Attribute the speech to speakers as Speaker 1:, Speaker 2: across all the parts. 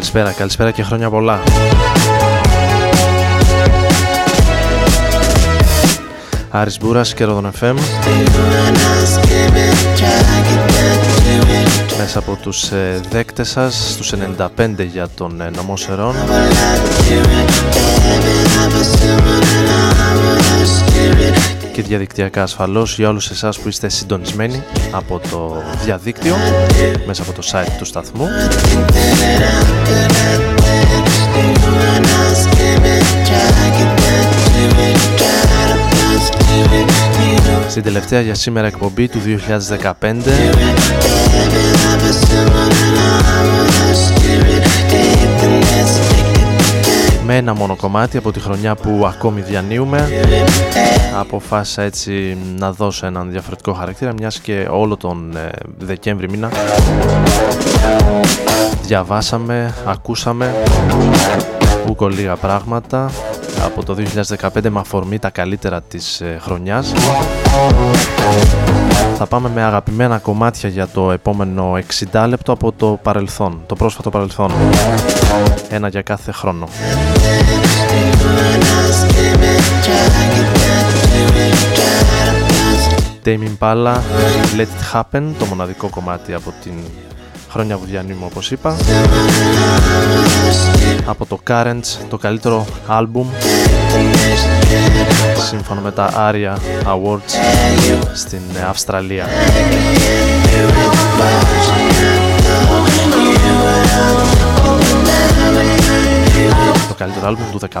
Speaker 1: Καλησπέρα, καλησπέρα και χρόνια πολλά. Άρης Μπούρας και Ρόδον FM Μέσα από τους ε, δέκτες σας Στους 95 για τον ε, νομό Σερών. Και διαδικτυακά ασφαλώς για όλους εσάς που είστε συντονισμένοι από το διαδίκτυο Μέσα από το site του σταθμού στην τελευταία για σήμερα εκπομπή του 2015 με ένα μόνο κομμάτι από τη χρονιά που ακόμη διανύουμε. Αποφάσισα έτσι να δώσω έναν διαφορετικό χαρακτήρα μιας και όλο τον ε, Δεκέμβρη μήνα διαβάσαμε, ακούσαμε ούκο λίγα πράγματα από το 2015 με αφορμή τα καλύτερα της ε, χρονιάς. Θα πάμε με αγαπημένα κομμάτια για το επόμενο 60 λεπτό από το παρελθόν, το πρόσφατο παρελθόν. Ένα για κάθε χρόνο. Tame Impala, Let It Happen, το μοναδικό κομμάτι από την χρόνια που διανύουμε όπως είπα. Από το Currents το καλύτερο άλμπουμ σύμφωνα με τα ARIA Awards στην Αυστραλία. Το καλύτερο άλμπουμ του 15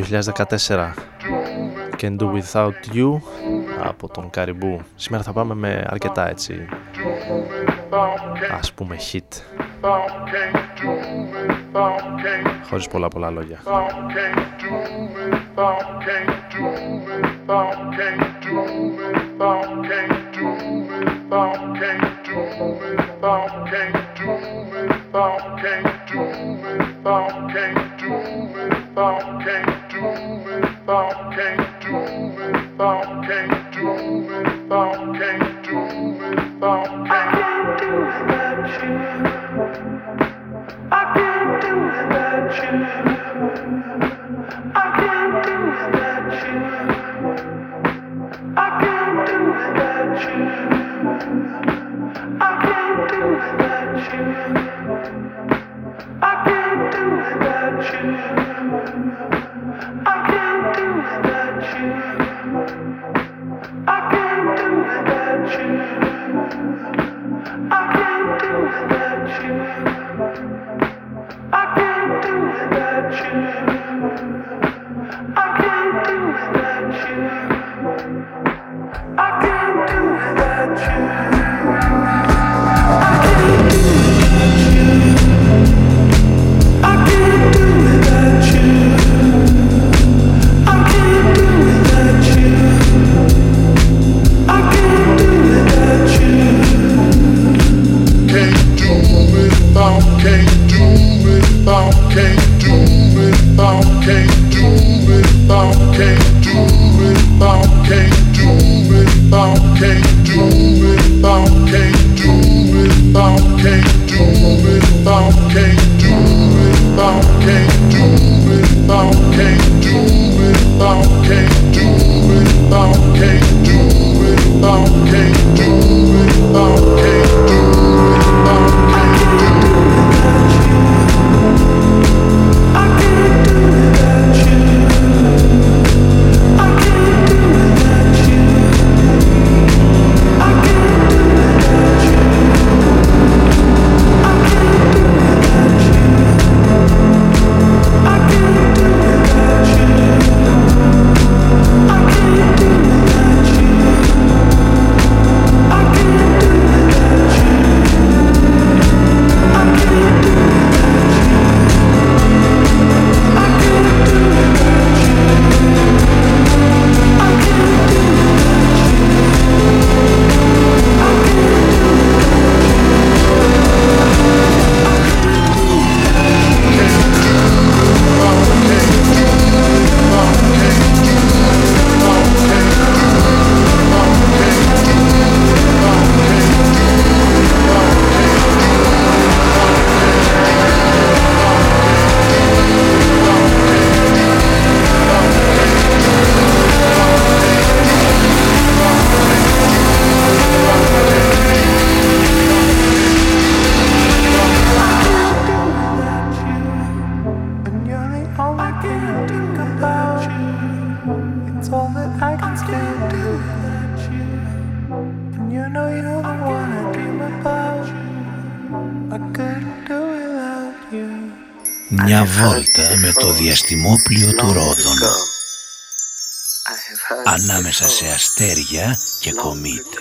Speaker 1: 2014 Can Do Without You από τον Καριμπού Σήμερα θα πάμε με αρκετά έτσι ας πούμε hit. Χωρίς πολλά πολλά λόγια I can't do without you. I can't do without
Speaker 2: το διαστημόπλιο του Ρόδων.
Speaker 3: Ανάμεσα σε
Speaker 2: αστέρια και κομήτες.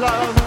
Speaker 4: love.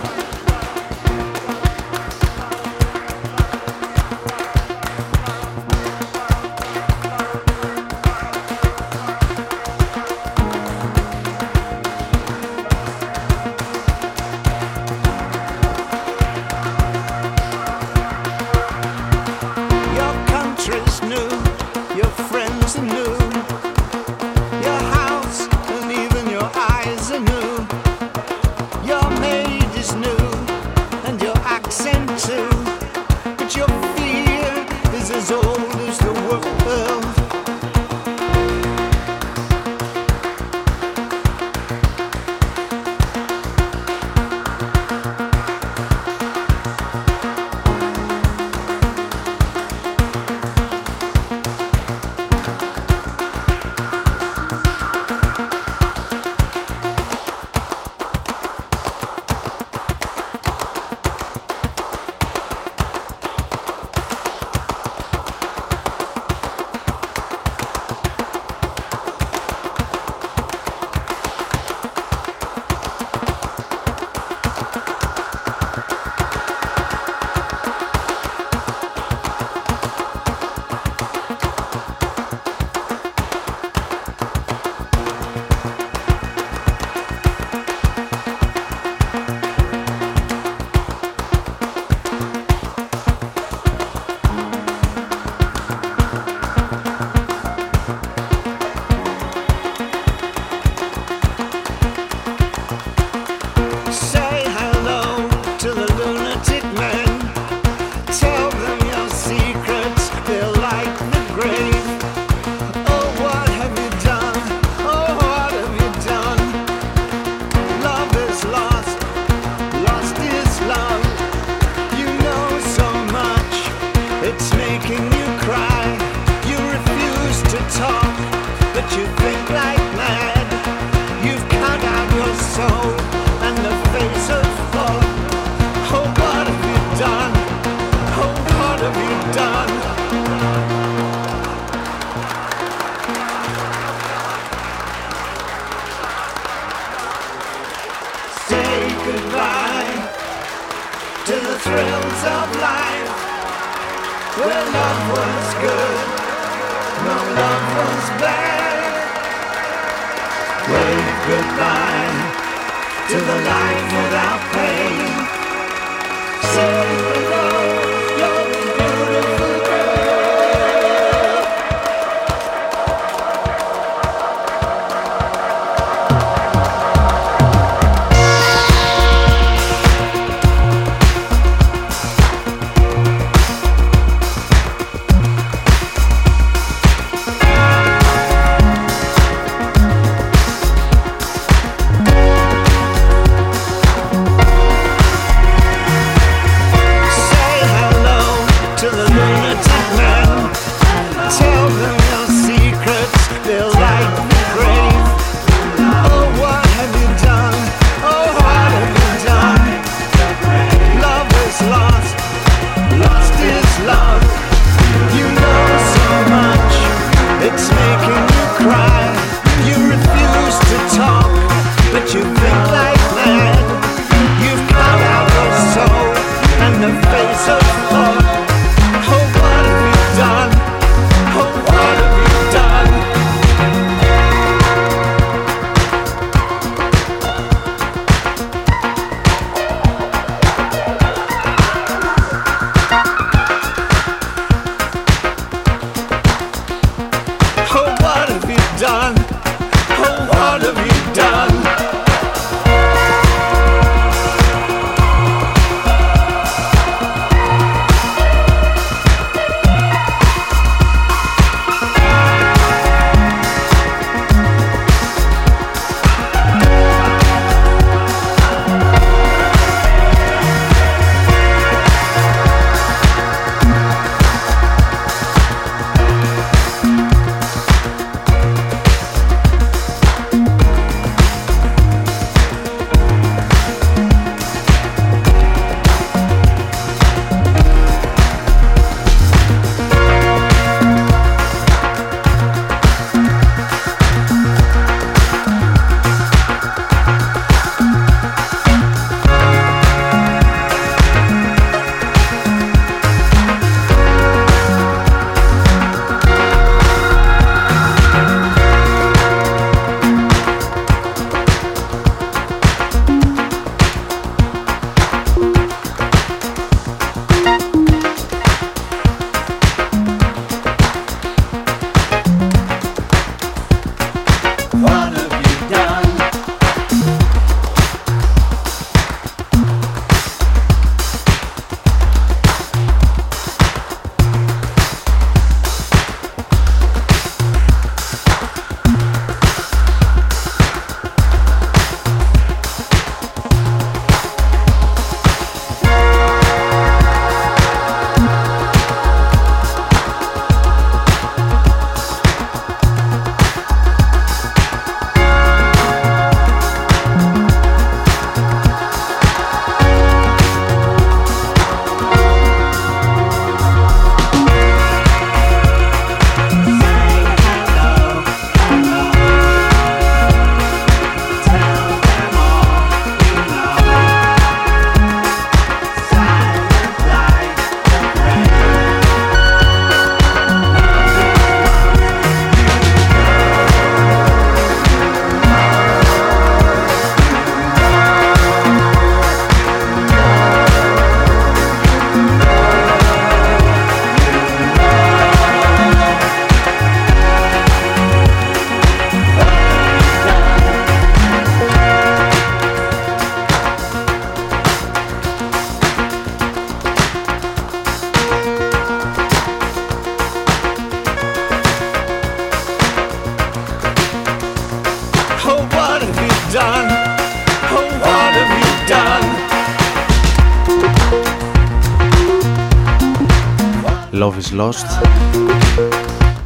Speaker 1: Lost.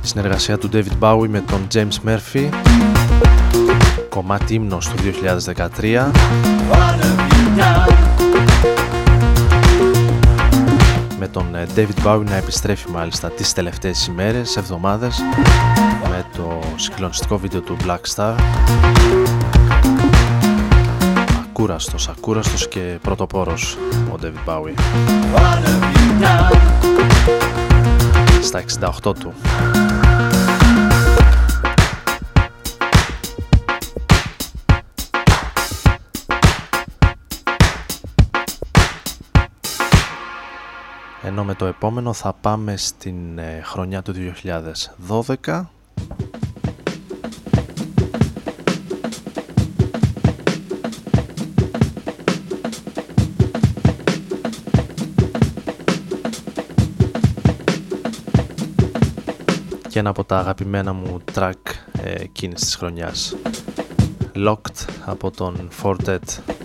Speaker 1: Συνεργασία του David Bowie με τον James Murphy. Κομμάτι ύμνος του 2013 με τον ε, David Bowie να επιστρέφει μάλιστα τις τελευταίες ημέρες, εβδομάδες με το συγκλονιστικό βίντεο του Black Star ακούραστος, ακούραστος και πρωτοπόρος ο David Bowie. Στα 68 του. Ενώ με το επόμενο θα πάμε στην ε, χρονιά του 2012 και ένα από τα αγαπημένα μου track ε, εκείνης της χρονιάς. Locked από τον Fortet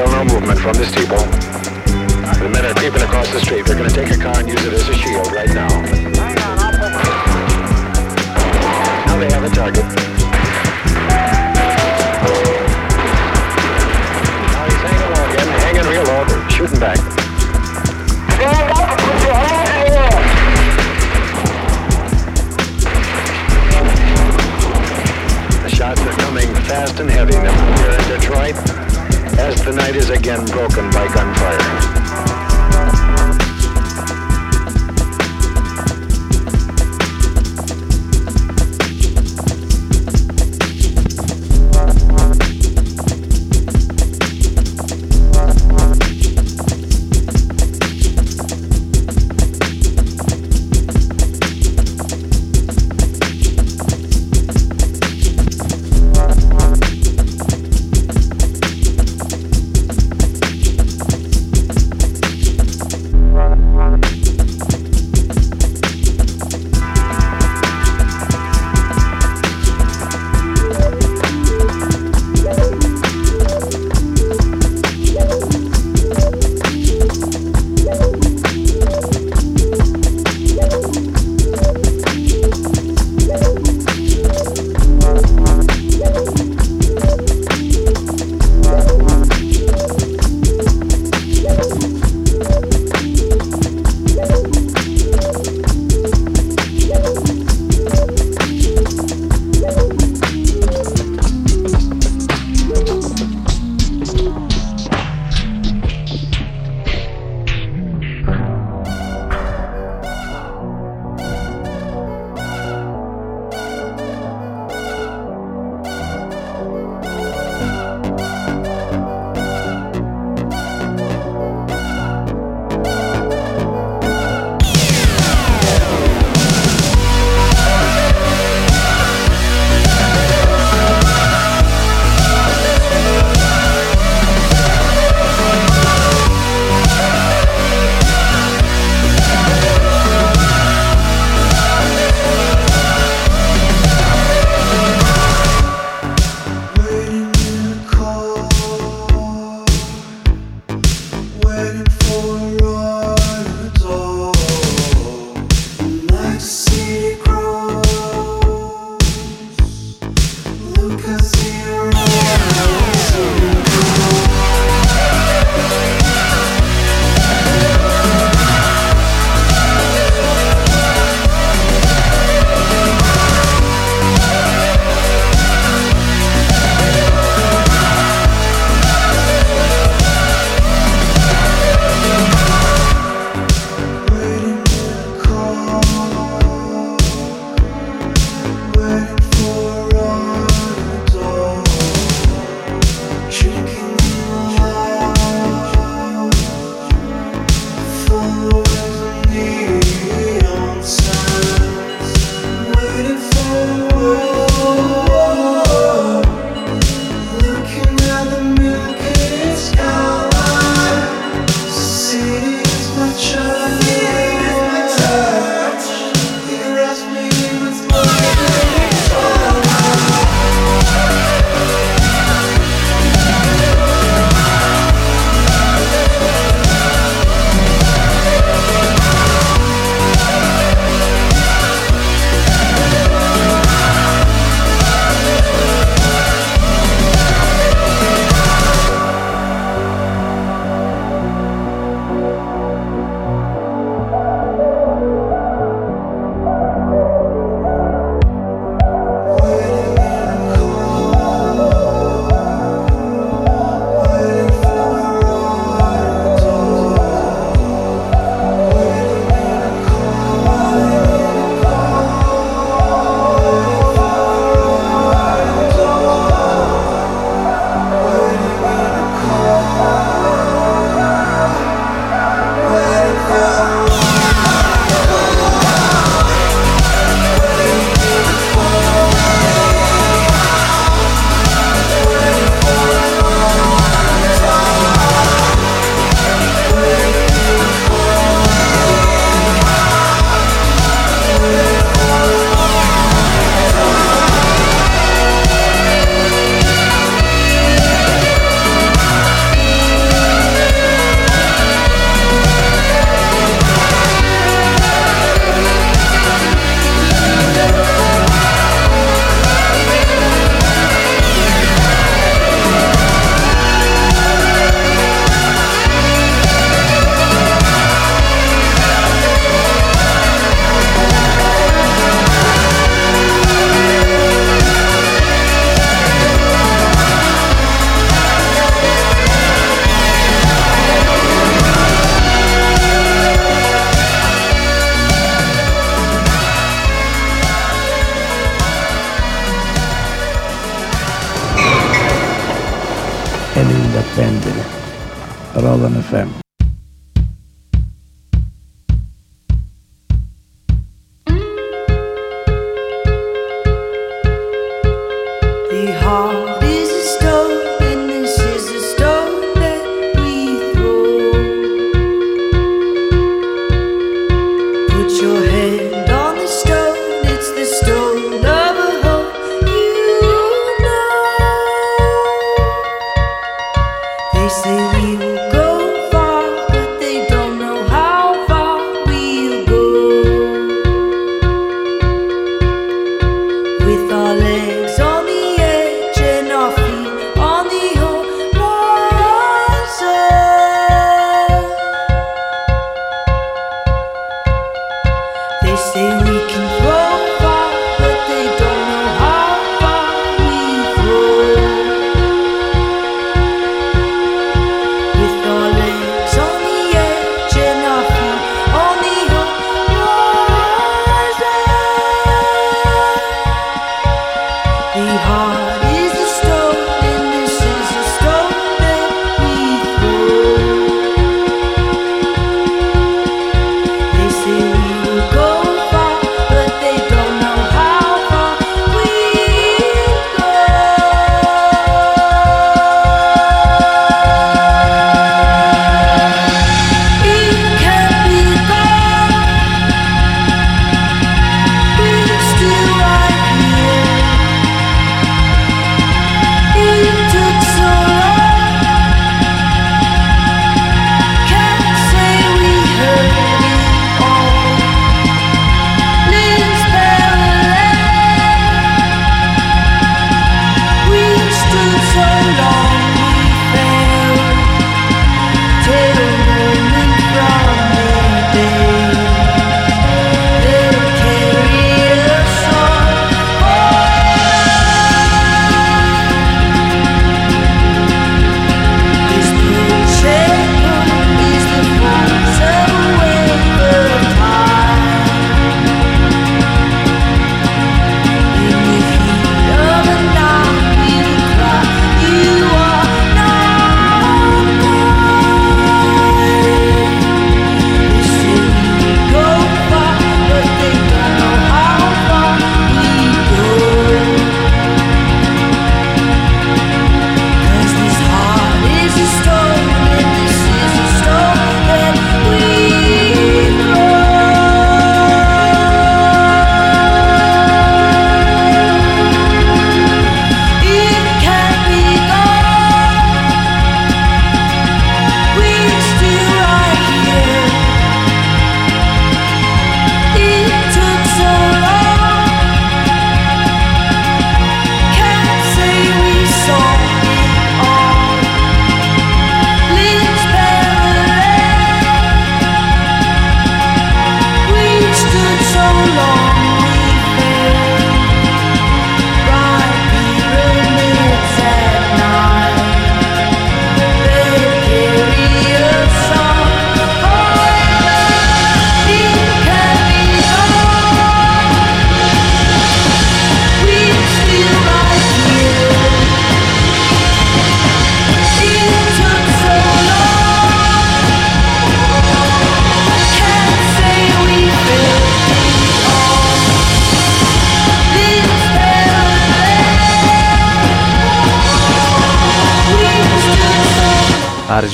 Speaker 5: Show no movement from this steeple. The men are creeping across the street. They're going to take a car and use it as a shield right now. Now they have a target. Now he's hanging low again, hanging real low, shooting back. The shots are coming fast and heavy now. We're in Detroit as the night is again broken by gunfire.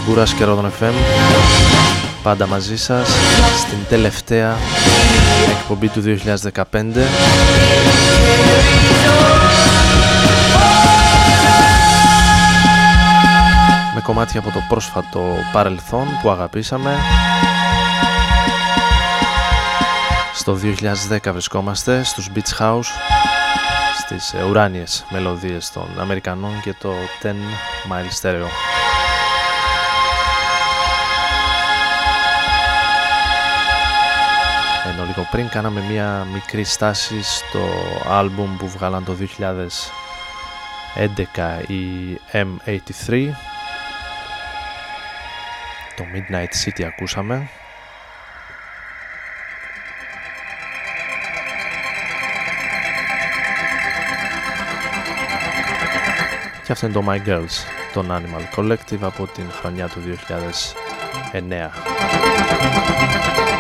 Speaker 1: Μπούρας και Ρόδον FM πάντα μαζί σας στην τελευταία εκπομπή του 2015 με κομμάτια από το πρόσφατο παρελθόν που αγαπήσαμε. Στο 2010 βρισκόμαστε στους Beach House στις ουράνιες μελωδίες των Αμερικανών και το 10 Mile Stereo λίγο πριν κάναμε μια μικρή στάση στο άλμπουμ που βγάλαν το 2011 η M83. Το Midnight City ακούσαμε. Και αυτό είναι το My Girls τον Animal Collective από την χρονιά του 2009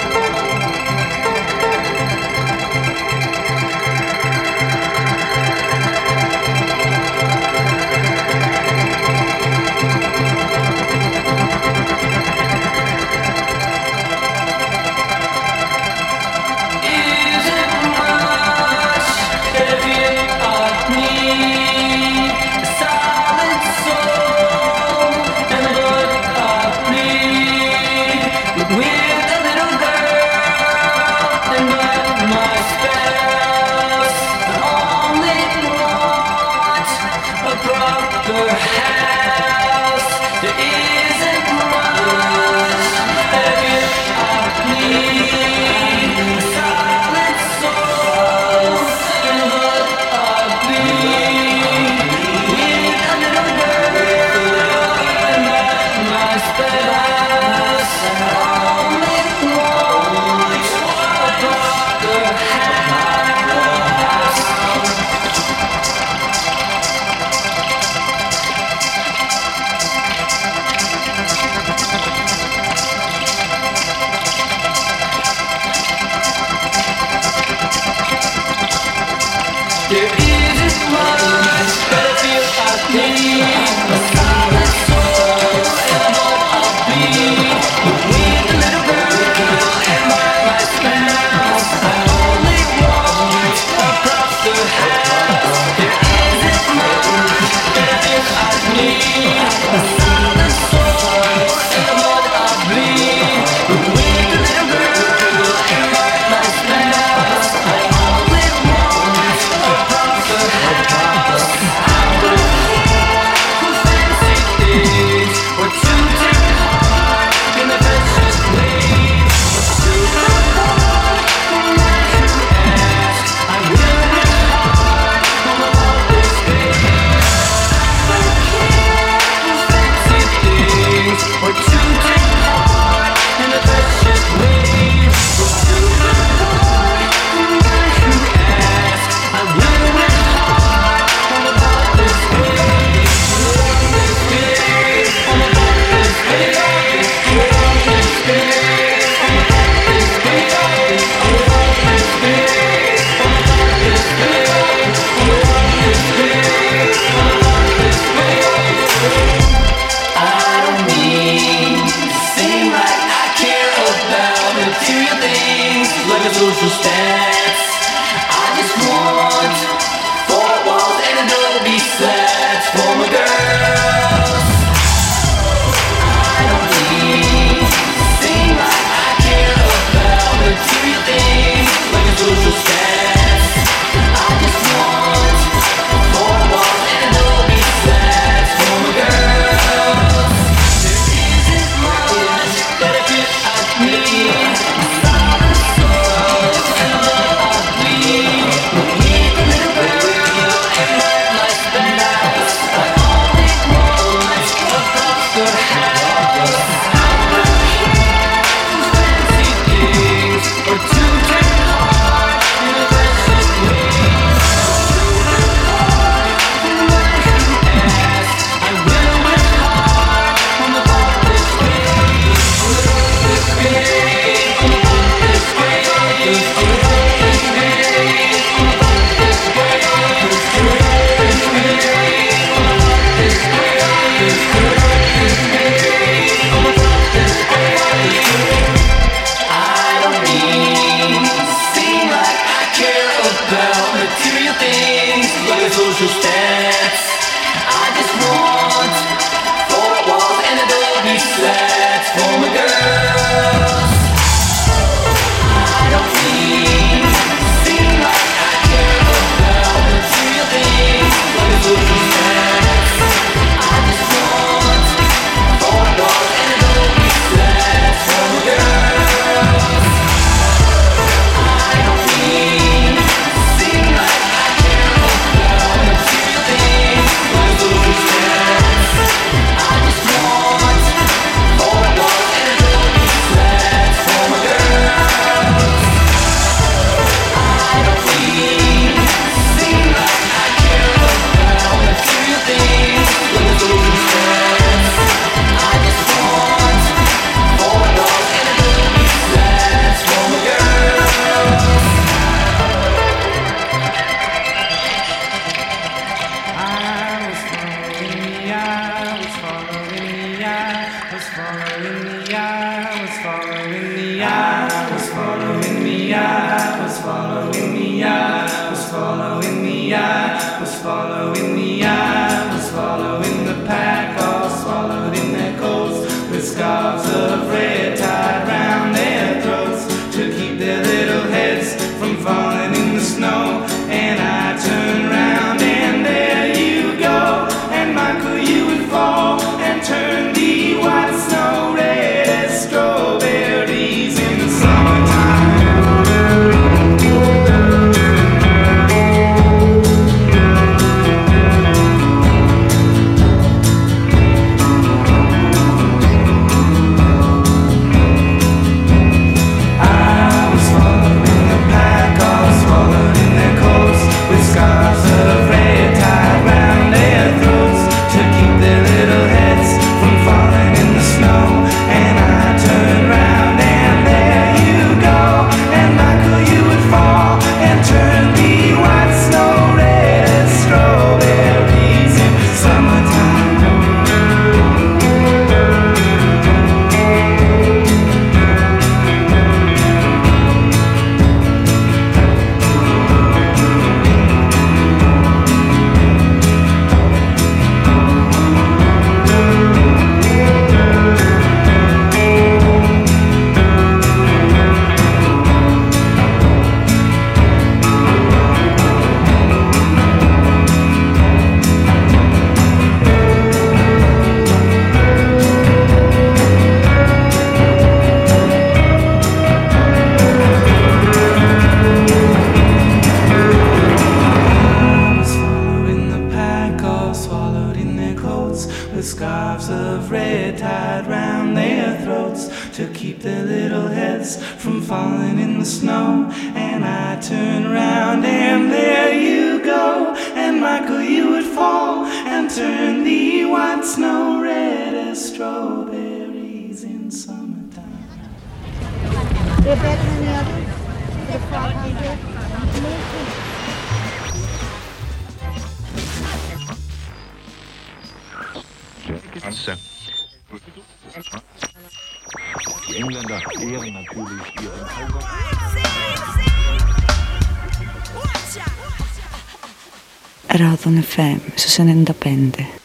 Speaker 6: Radon FM su 95.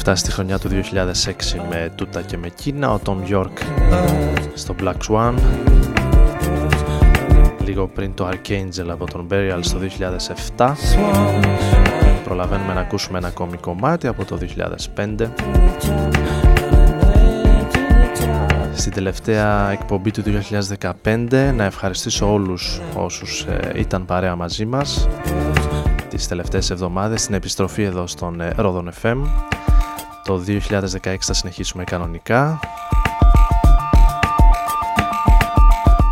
Speaker 1: Φτάσει τη χρονιά του 2006 με τούτα και με Κίνα, ο Tom York στο Black Swan λίγο πριν το Archangel από τον Burial στο 2007 προλαβαίνουμε να ακούσουμε ένα ακόμη κομμάτι από το 2005 στην τελευταία εκπομπή του 2015 να ευχαριστήσω όλους όσους ε, ήταν παρέα μαζί μας τις τελευταίες εβδομάδες στην επιστροφή εδώ στον ε, Rodon FM το 2016 θα συνεχίσουμε κανονικά.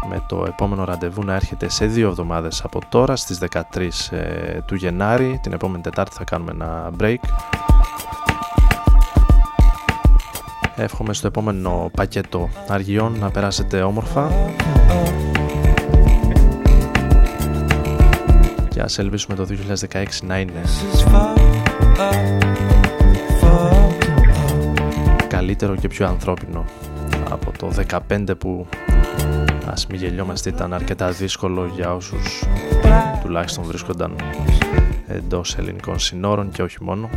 Speaker 1: Με το επόμενο ραντεβού να έρχεται σε δύο εβδομάδες από τώρα στις 13 ε, του Γενάρη. Την επόμενη Τετάρτη θα κάνουμε ένα break. Εύχομαι στο επόμενο πακέτο αργιών να περάσετε όμορφα. Και ας ελπίσουμε το 2016 να είναι καλύτερο και πιο ανθρώπινο από το 15 που ας μην γελιόμαστε ήταν αρκετά δύσκολο για όσους τουλάχιστον βρίσκονταν εντός ελληνικών συνόρων και όχι μόνο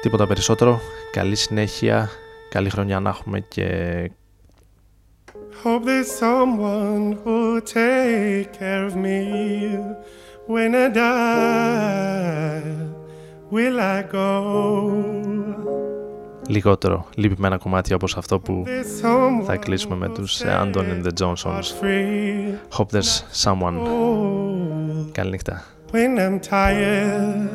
Speaker 1: Τίποτα περισσότερο. Καλή συνέχεια. Καλή χρονιά να έχουμε και
Speaker 7: Hope there's someone who'll take care of me when I die. Will I go?
Speaker 1: λιγότερο λυπημένα κομμάτια όπως αυτό που
Speaker 7: θα κλείσουμε με τους Andon and the Johnsons
Speaker 1: Hope there's someone Καλή νύχτα
Speaker 7: When I'm tired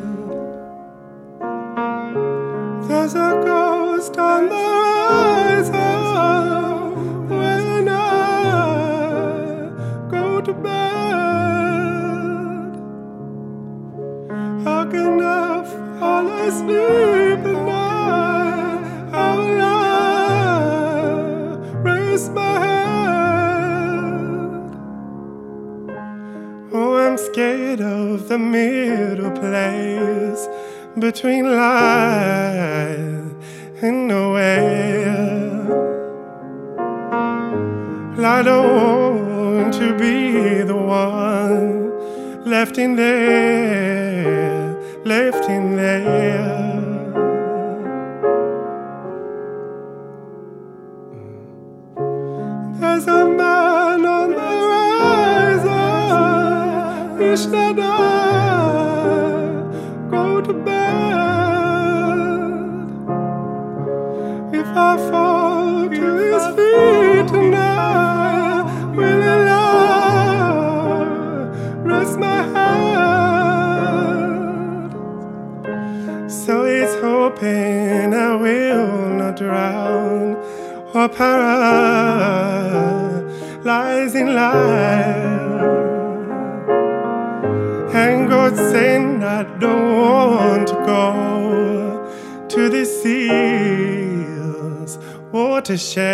Speaker 7: There's a horizon oh, When I go to bed. How can I fall asleep at night? How will I raise my head? Oh, I'm scared of the middle place between life left in there, left in there. to share.